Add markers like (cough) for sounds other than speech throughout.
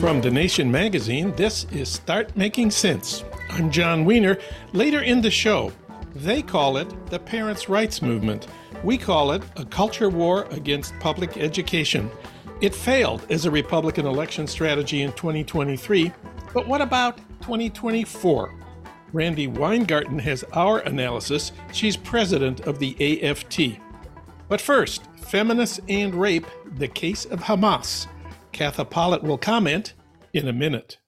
From The Nation magazine, this is Start Making Sense. I'm Jon Wiener. Later in the show, they call it the Parents' Rights Movement. We call it a culture war against public education. It failed as a Republican election strategy in 2023, but what about 2024? Randi Weingarten has our analysis. She's president of the AFT. But first, feminists and rape, the case of Hamas. Katha Pollitt will comment in a minute.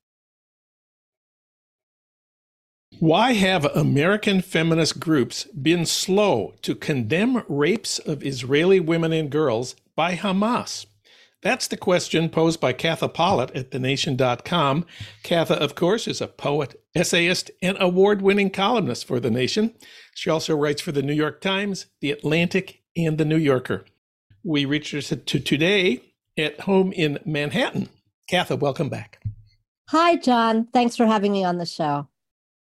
Why have American feminist groups been slow to condemn rapes of Israeli women and girls by Hamas? That's the question posed by Katha Pollitt at TheNation.com. Katha, of course, is a poet, essayist, and award winning columnist for The Nation. She also writes for The New York Times, The Atlantic, and The New Yorker. We reached her to today at home in Manhattan. Katha, welcome back. Hi, Jon. Thanks for having me on the show.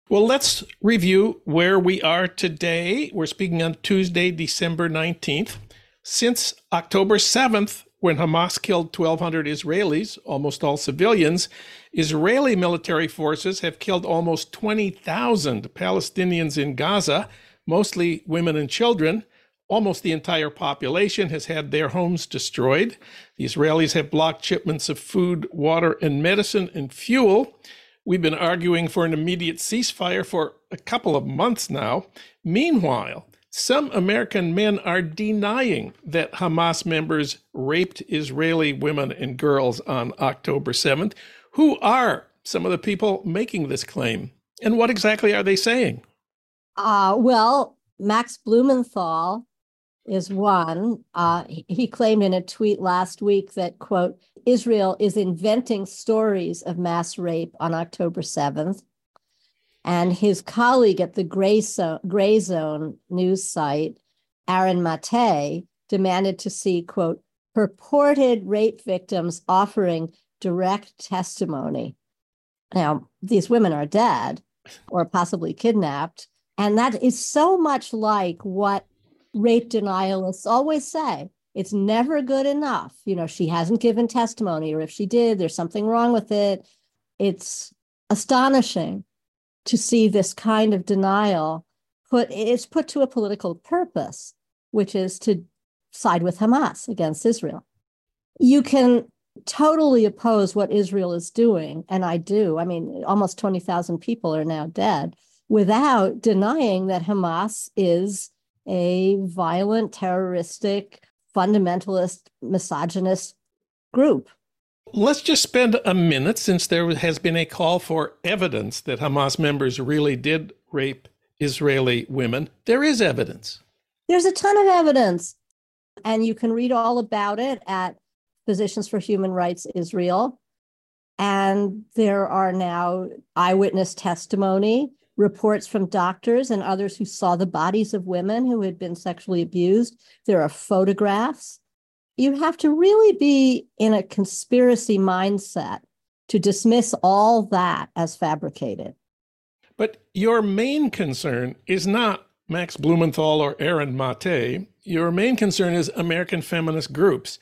Well, let's review where we are today. We're speaking on Tuesday, December 19th. Since October 7th, when Hamas killed 1,200 Israelis, almost all civilians, Israeli military forces have killed almost 20,000 Palestinians in Gaza, mostly women and children. Almost the entire population has had their homes destroyed. The Israelis have blocked shipments of food, water, and medicine and fuel. We've been arguing for an immediate ceasefire for a couple of months now. Meanwhile, some American men are denying that Hamas members raped Israeli women and girls on October 7th. Who are some of the people making this claim? And what exactly are they saying? Uh, well, Max Blumenthal is one. Uh, he claimed in a tweet last week that, quote, Israel is inventing stories of mass rape on October 7th and his colleague at the Gray, so- Gray Zone news site, Aaron Mate, demanded to see, quote, purported rape victims offering direct testimony. Now, these women are dead or possibly kidnapped. And that is so much like what rape denialists always say. It's never good enough. You know, she hasn't given testimony, or if she did, there's something wrong with it. It's astonishing to see this kind of denial put it's put to a political purpose, which is to side with Hamas against Israel. You can totally oppose what Israel is doing, and I do. I mean, almost 20,000 people are now dead without denying that Hamas is a violent, terroristic, fundamentalist, misogynist group. Let's just spend a minute since there has been a call for evidence that Hamas members really did rape Israeli women. There is evidence. There's a ton of evidence. And you can read all about it at Physicians for Human Rights Israel. And there are now eyewitness testimony, reports from doctors and others who saw the bodies of women who had been sexually abused. There are photographs you have to really be in a conspiracy mindset to dismiss all that as fabricated. But your main concern is not Max Blumenthal or Aaron Mate. Your main concern is American feminist groups.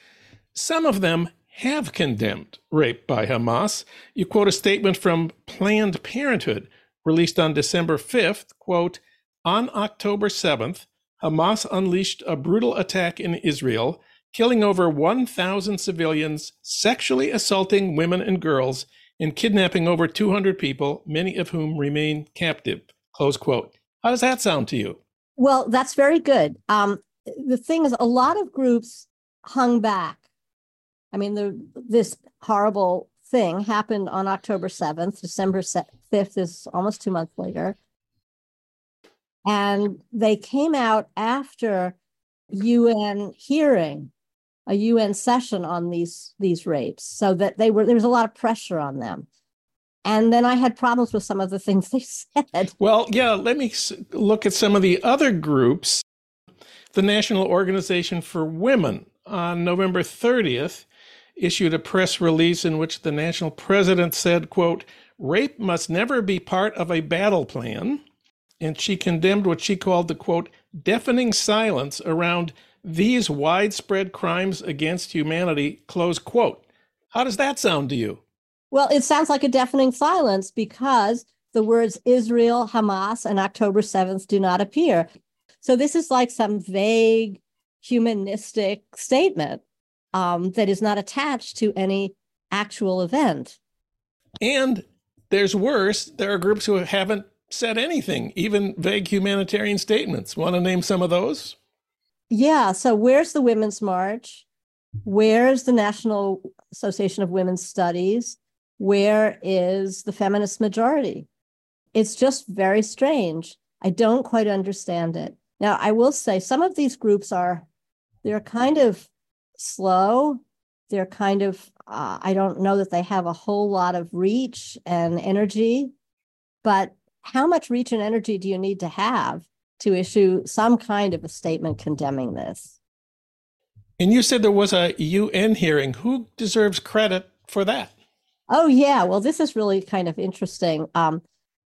Some of them have condemned rape by Hamas. You quote a statement from Planned Parenthood released on December 5th, quote, on October 7th, Hamas unleashed a brutal attack in Israel killing over 1,000 civilians, sexually assaulting women and girls, and kidnapping over 200 people, many of whom remain captive. Close quote. How does that sound to you? Well, that's very good. Um, the thing is, a lot of groups hung back. I mean, the, this horrible thing happened on October 7th. December 5th is almost two months later. And they came out after UN hearing a UN session on these these rapes, so that they were there was a lot of pressure on them. And then I had problems with some of the (laughs) things they said. Well, yeah, let me look at some of the other groups. The National Organization for Women on November 30th issued a press release in which the national president said, quote, rape must never be part of a battle plan. and she condemned what she called the quote, deafening silence around these widespread crimes against humanity, close quote. How does that sound to you? Well, it sounds like a deafening silence because the words Israel, Hamas, and October 7th do not appear. So this is like some vague humanistic statement um, that is not attached to any actual event. And there's worse. There are groups who haven't said anything, even vague humanitarian statements. Want to name some of those? Yeah. So where's the Women's March? Where's the National Association of Women's Studies? Where is the feminist majority? It's just very strange. I don't quite understand it. Now, I will say some of these groups are, they're kind of slow. They're kind of, uh, I don't know that they have a whole lot of reach and energy, but how much reach and energy do you need to have to issue some kind of a statement condemning this? And you said there was a UN hearing. Who deserves credit for that? Oh, yeah. Well, this is really kind of interesting. Um,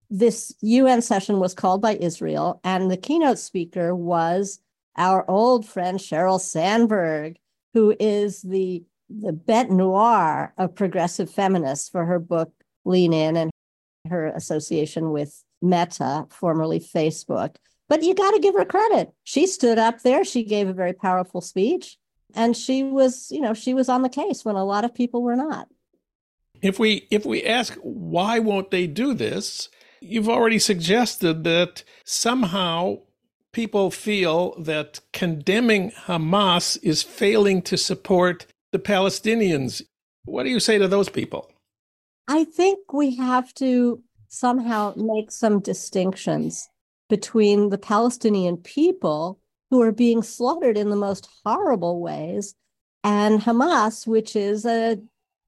this UN session was called by Israel, and the keynote speaker was our old friend Sheryl Sandberg, who is the the bête noire of progressive feminists for her book Lean In and her association with Meta, formerly Facebook. But you got to give her credit. She stood up there, she gave a very powerful speech, and she was, you know, she was on the case when a lot of people were not. If we if we ask why won't they do this, you've already suggested that somehow people feel that condemning Hamas is failing to support the Palestinians. What do you say to those people? I think we have to somehow make some distinctions between the Palestinian people who are being slaughtered in the most horrible ways and Hamas, which is a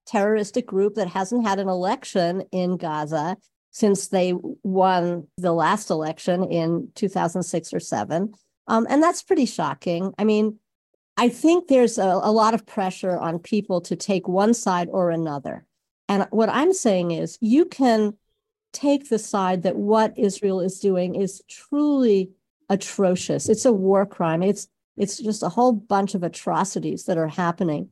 terroristic group that hasn't had an election in Gaza since they won the last election in 2006 or 7. Um, and that's pretty shocking. I mean, I think there's a, a lot of pressure on people to take one side or another. And what I'm saying is, you can take the side that what Israel is doing is truly atrocious. It's a war crime. It's it's just a whole bunch of atrocities that are happening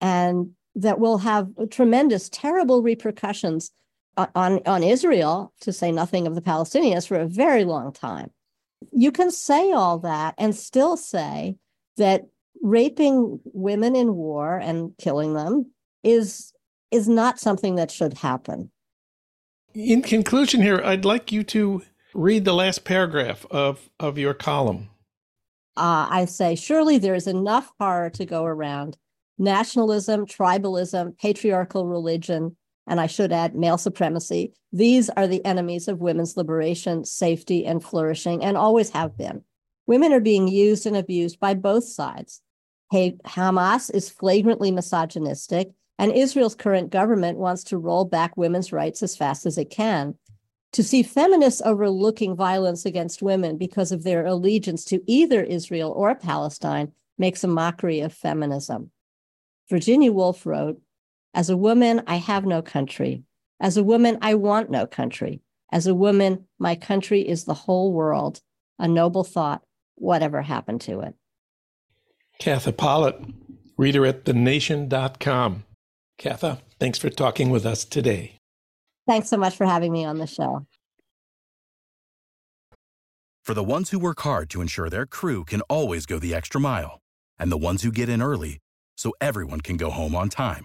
and that will have tremendous, terrible repercussions on, on Israel, to say nothing of the Palestinians, for a very long time. You can say all that and still say that raping women in war and killing them is is not something that should happen. In conclusion here, I'd like you to read the last paragraph of, of your column. Uh, I say, surely there is enough horror to go around. Nationalism, tribalism, patriarchal religion, and I should add male supremacy. These are the enemies of women's liberation, safety, and flourishing, and always have been. Women are being used and abused by both sides. Hamas is flagrantly misogynistic, and Israel's current government wants to roll back women's rights as fast as it can. To see feminists overlooking violence against women because of their allegiance to either Israel or Palestine makes a mockery of feminism. Virginia Woolf wrote, as a woman, I have no country. As a woman, I want no country. As a woman, my country is the whole world. A noble thought, whatever happened to it. Katha Pollitt, reader at thenation.com. Katha, thanks for talking with us today. Thanks so much for having me on the show. For the ones who work hard to ensure their crew can always go the extra mile, and the ones who get in early so everyone can go home on time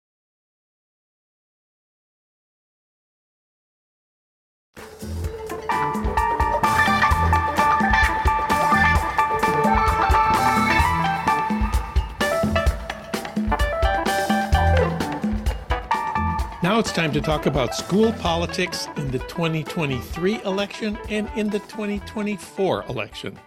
It's time to talk about school politics in the 2023 election and in the 2024 election.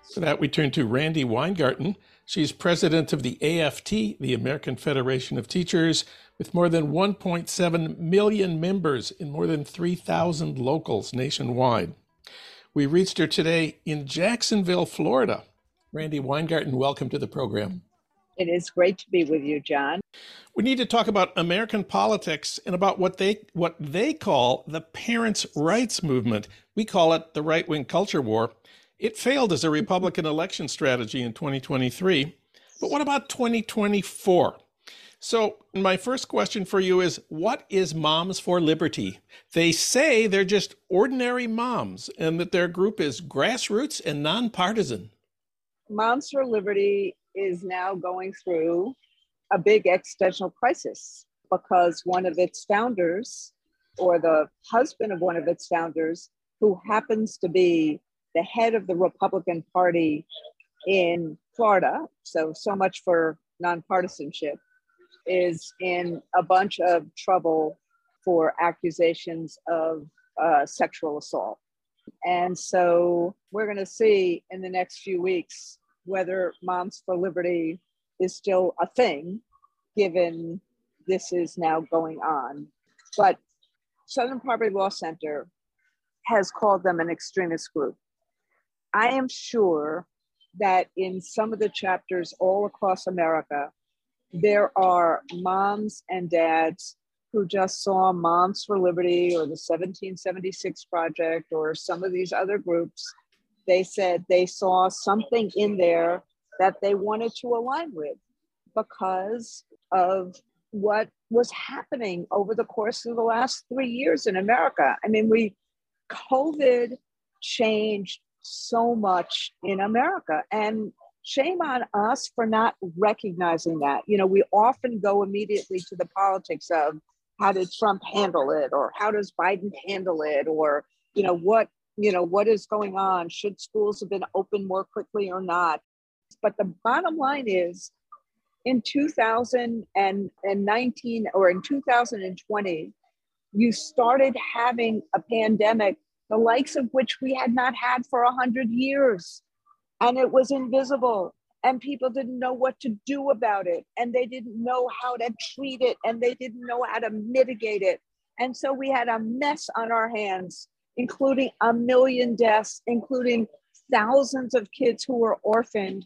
So that we turn to Randi Weingarten, She's president of the AFT, the American Federation of Teachers, with more than 1.7 million members in more than 3,000 locals nationwide. We reached her today in Jacksonville, Florida. Randi Weingarten, welcome to the program. It is great to be with you, Jon. We need to talk about American politics and about what they what they call the parents' rights movement. We call it the right-wing culture war. It failed as a Republican (laughs) election strategy in 2023. But what about 2024? So, my first question for you is what is Moms for Liberty? They say they're just ordinary moms and that their group is grassroots and nonpartisan. Moms for Liberty is now going through a big existential crisis because one of its founders, or the husband of one of its founders, who happens to be the head of the Republican Party in Florida, so so much for nonpartisanship, is in a bunch of trouble for accusations of uh, sexual assault. And so we're going to see in the next few weeks whether Moms for Liberty is still a thing, given this is now going on. But Southern Poverty Law Center has called them an extremist group. I am sure that in some of the chapters all across America, there are moms and dads who just saw Moms for Liberty or the 1776 Project or some of these other groups they said they saw something in there that they wanted to align with because of what was happening over the course of the last three years in America. I mean, we, COVID changed so much in America. And shame on us for not recognizing that. You know, we often go immediately to the politics of how did Trump handle it, or how does Biden handle it, or, you know, what you know, what is going on? Should schools have been open more quickly or not? But the bottom line is in 2019 or in 2020, you started having a pandemic, the likes of which we had not had for 100 years. And it was invisible, and people didn't know what to do about it, and they didn't know how to treat it, and they didn't know how to mitigate it. And so we had a mess on our hands including a million deaths, including thousands of kids who were orphaned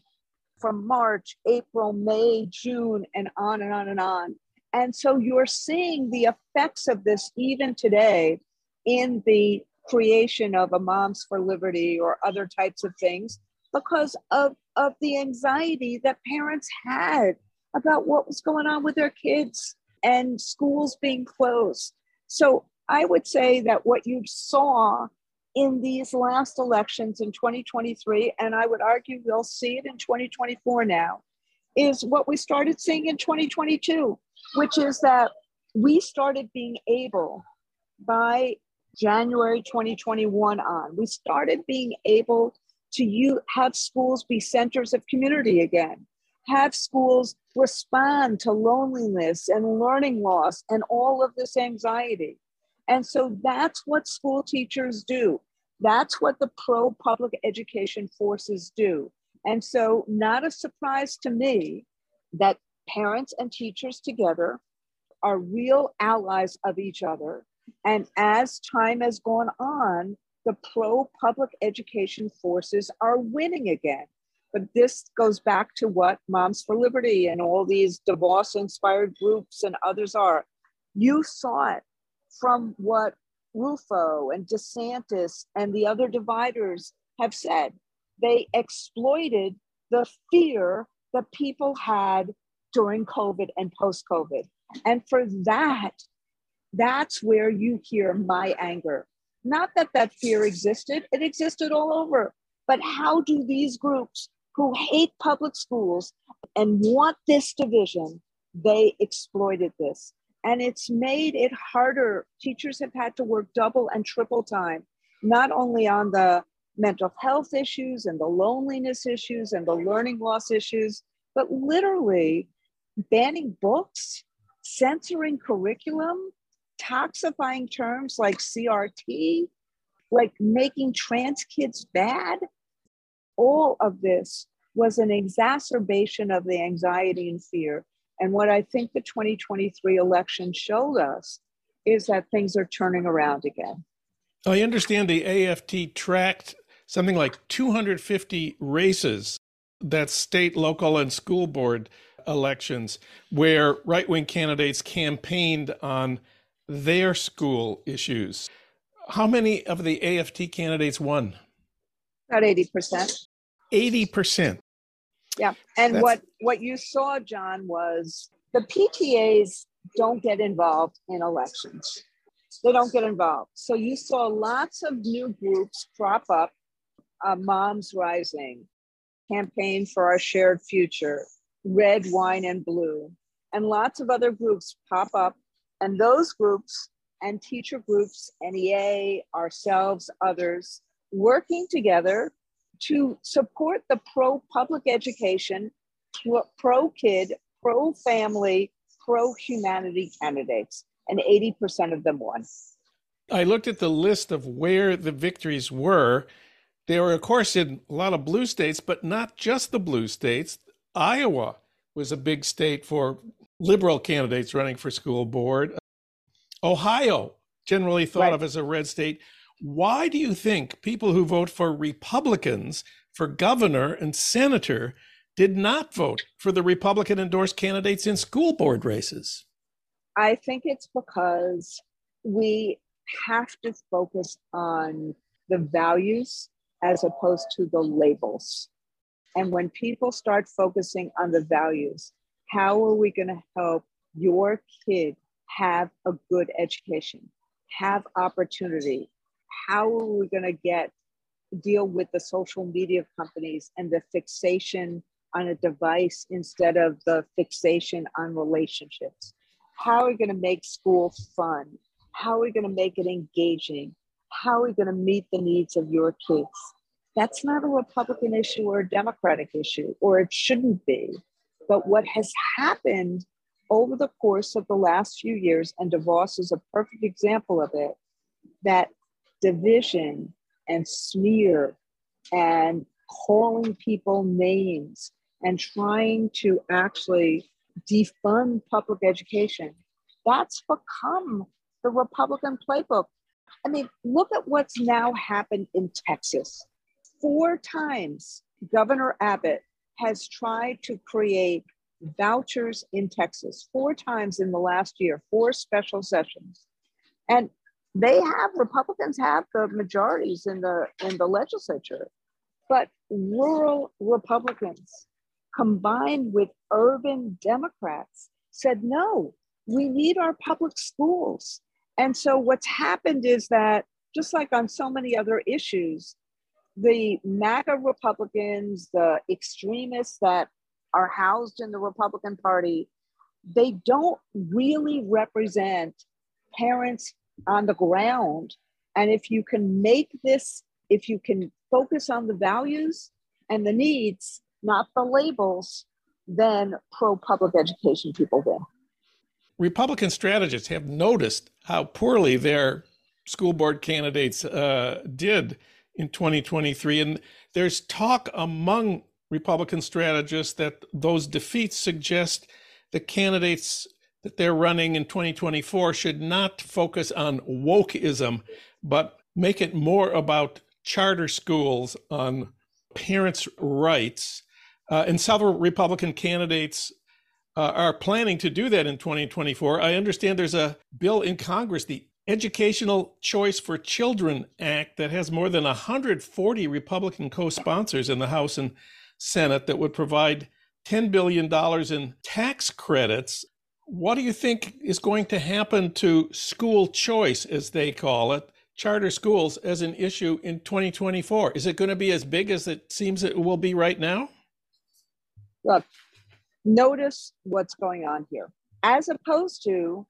from March, April, May, June, and on and on and on. And so you're seeing the effects of this even today in the creation of a Moms for Liberty or other types of things because of, of the anxiety that parents had about what was going on with their kids and schools being closed. So I would say that what you saw in these last elections in 2023, and I would argue we'll see it in 2024 now, is what we started seeing in 2022, which is that we started being able by January 2021 on, we started being able to you have schools be centers of community again, have schools respond to loneliness and learning loss and all of this anxiety. And so that's what school teachers do. That's what the pro public education forces do. And so, not a surprise to me that parents and teachers together are real allies of each other. And as time has gone on, the pro public education forces are winning again. But this goes back to what Moms for Liberty and all these DeVos inspired groups and others are. You saw it from what Rufo and DeSantis and the other dividers have said. They exploited the fear that people had during COVID and post COVID. And for that, that's where you hear my anger. Not that that fear existed, it existed all over. But how do these groups who hate public schools and want this division, they exploited this and it's made it harder. Teachers have had to work double and triple time, not only on the mental health issues and the loneliness issues and the learning loss issues, but literally banning books, censoring curriculum, toxifying terms like CRT, like making trans kids bad. All of this was an exacerbation of the anxiety and fear. And what I think the 2023 election showed us is that things are turning around again. I understand the AFT tracked something like 250 races that's state, local, and school board elections where right wing candidates campaigned on their school issues. How many of the AFT candidates won? About 80%. 80%. Yeah. And what what you saw Jon was the PTAs don't get involved in elections. They don't get involved. So you saw lots of new groups crop up. Uh, Moms Rising, Campaign for Our Shared Future, Red, Wine, and Blue, and lots of other groups pop up. And those groups and teacher groups, NEA, ourselves, others, working together to support the pro public education, pro kid, pro family, pro humanity candidates. And 80% of them won. I looked at the list of where the victories were. They were, of course, in a lot of blue states, but not just the blue states. Iowa was a big state for liberal candidates running for school board. Ohio, generally thought right. of as a red state. Why do you think people who vote for Republicans for governor and senator did not vote for the Republican endorsed candidates in school board races? I think it's because we have to focus on the values as opposed to the labels. And when people start focusing on the values, how are we going to help your kid have a good education, have opportunity? How are we going to get deal with the social media companies and the fixation on a device instead of the fixation on relationships? How are we going to make school fun? How are we going to make it engaging? How are we going to meet the needs of your kids? That's not a Republican issue or a Democratic issue, or it shouldn't be. But what has happened over the course of the last few years, and DeVos is a perfect example of it, that division and smear and calling people names and trying to actually defund public education, that's become the Republican playbook. I mean, look at what's now happened in Texas. Four times Governor Abbott has tried to create vouchers in Texas, four times in the last year, four special sessions. And they have Republicans have the majorities in the in the legislature, but rural Republicans combined with urban Democrats said no, we need our public schools. And so what's happened is that just like on so many other issues, the MAGA Republicans, the extremists that are housed in the Republican Party, they don't really represent parents on the ground. And if you can make this, if you can focus on the values and the needs, not the labels, then pro public education people win. Republican strategists have noticed how poorly their school board candidates uh, did in 2023. And there's talk among Republican strategists that those defeats suggest the candidates that they're running in 2024 should not focus on wokeism, but make it more about charter schools, on parents' rights. Uh, and several Republican candidates uh, are planning to do that in 2024. I understand there's a bill in Congress, the Educational Choice for Children Act, that has more than 140 Republican co sponsors in the House and Senate that would provide $10 billion in tax credits. What do you think is going to happen to school choice, as they call it, charter schools, as an issue in 2024? Is it going to be as big as it seems it will be right now? Look, notice what's going on here. As opposed to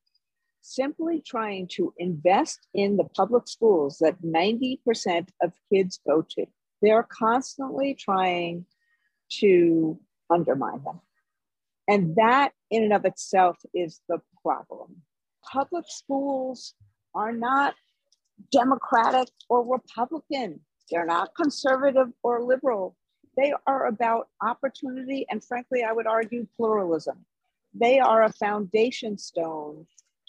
simply trying to invest in the public schools that 90% of kids go to. They're constantly trying to undermine them. And that, in and of itself, is the problem. Public schools are not Democratic or Republican, they're not conservative or liberal. They are about opportunity and, frankly, I would argue pluralism. They are a foundation stone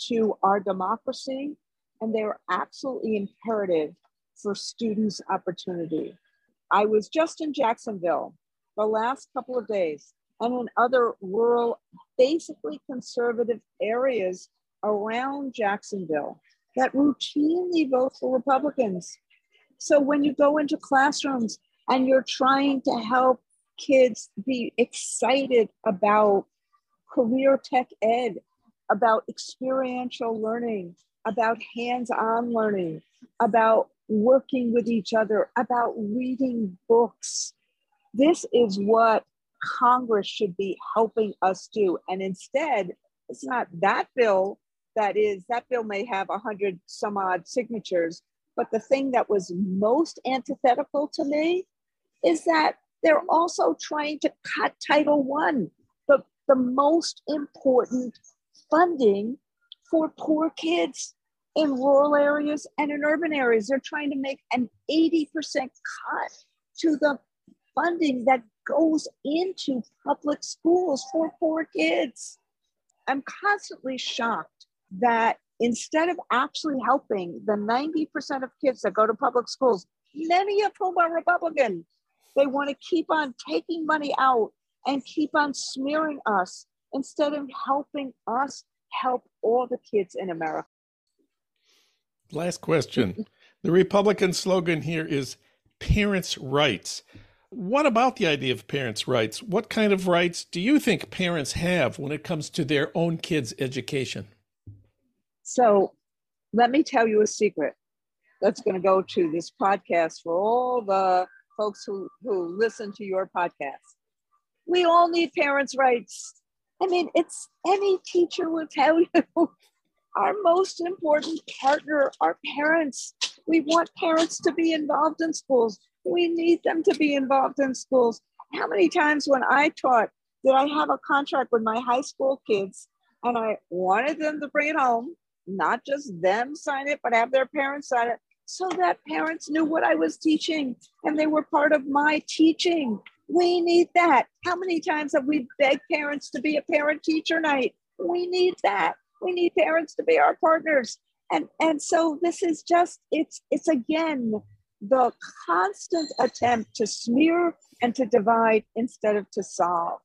to our democracy, and they are absolutely imperative for students' opportunity. I was just in Jacksonville the last couple of days and in other rural, basically conservative areas around Jacksonville that routinely vote for Republicans. So when you go into classrooms and you're trying to help kids be excited about career tech ed, about experiential learning, about hands on learning, about working with each other, about reading books. This is what Congress should be helping us do. And instead, it's not that bill that is, that bill may have a hundred some odd signatures, but the thing that was most antithetical to me is that they're also trying to cut Title One, the, the most important funding for poor kids in rural areas and in urban areas. They're trying to make an 80% cut to the funding that goes into public schools for poor kids. I'm constantly shocked that instead of actually helping the 90% of kids that go to public schools, many of whom are Republican, they want to keep on taking money out and keep on smearing us instead of helping us help all the kids in America. Last question. the Republican slogan here is parents' rights. What about the idea of parents' rights? What kind of rights do you think parents have when it comes to their own kids' education? So, let me tell you a secret that's going to go to this podcast for all the folks who, who listen to your podcast. We all need parents' rights. I mean, it's any teacher will tell you (laughs) our most important partner are parents. We want parents to be involved in schools. We need them to be involved in schools. How many times when I taught did I have a contract with my high school kids and I wanted them to bring it home, not just them sign it, but have their parents sign it so that parents knew what I was teaching and they were part of my teaching. We need that. How many times have we begged parents to be a parent teacher night? We need that. We need parents to be our partners. And, and so this is just, it's, it's again, the constant attempt to smear and to divide instead of to solve.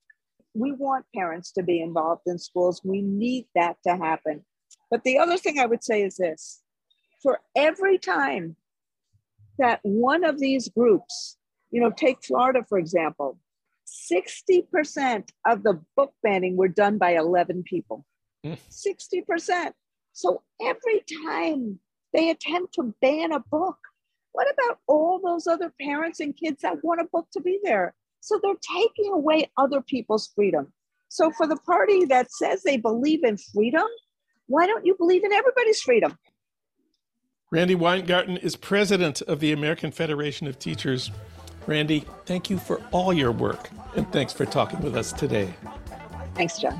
We want parents to be involved in schools. We need that to happen. But the other thing I would say is this for every time that one of these groups, you know, take Florida, for example, 60% of the book banning were done by 11 people. 60%. Hmm. So every time they attempt to ban a book, what about all those other parents and kids that want a book to be there? So they're taking away other people's freedom. So for the party that says they believe in freedom, why don't you believe in everybody's freedom? Randi Weingarten is president of the American Federation of Teachers. Randi, thank you for all your work and thanks for talking with us today. Thanks, Jon.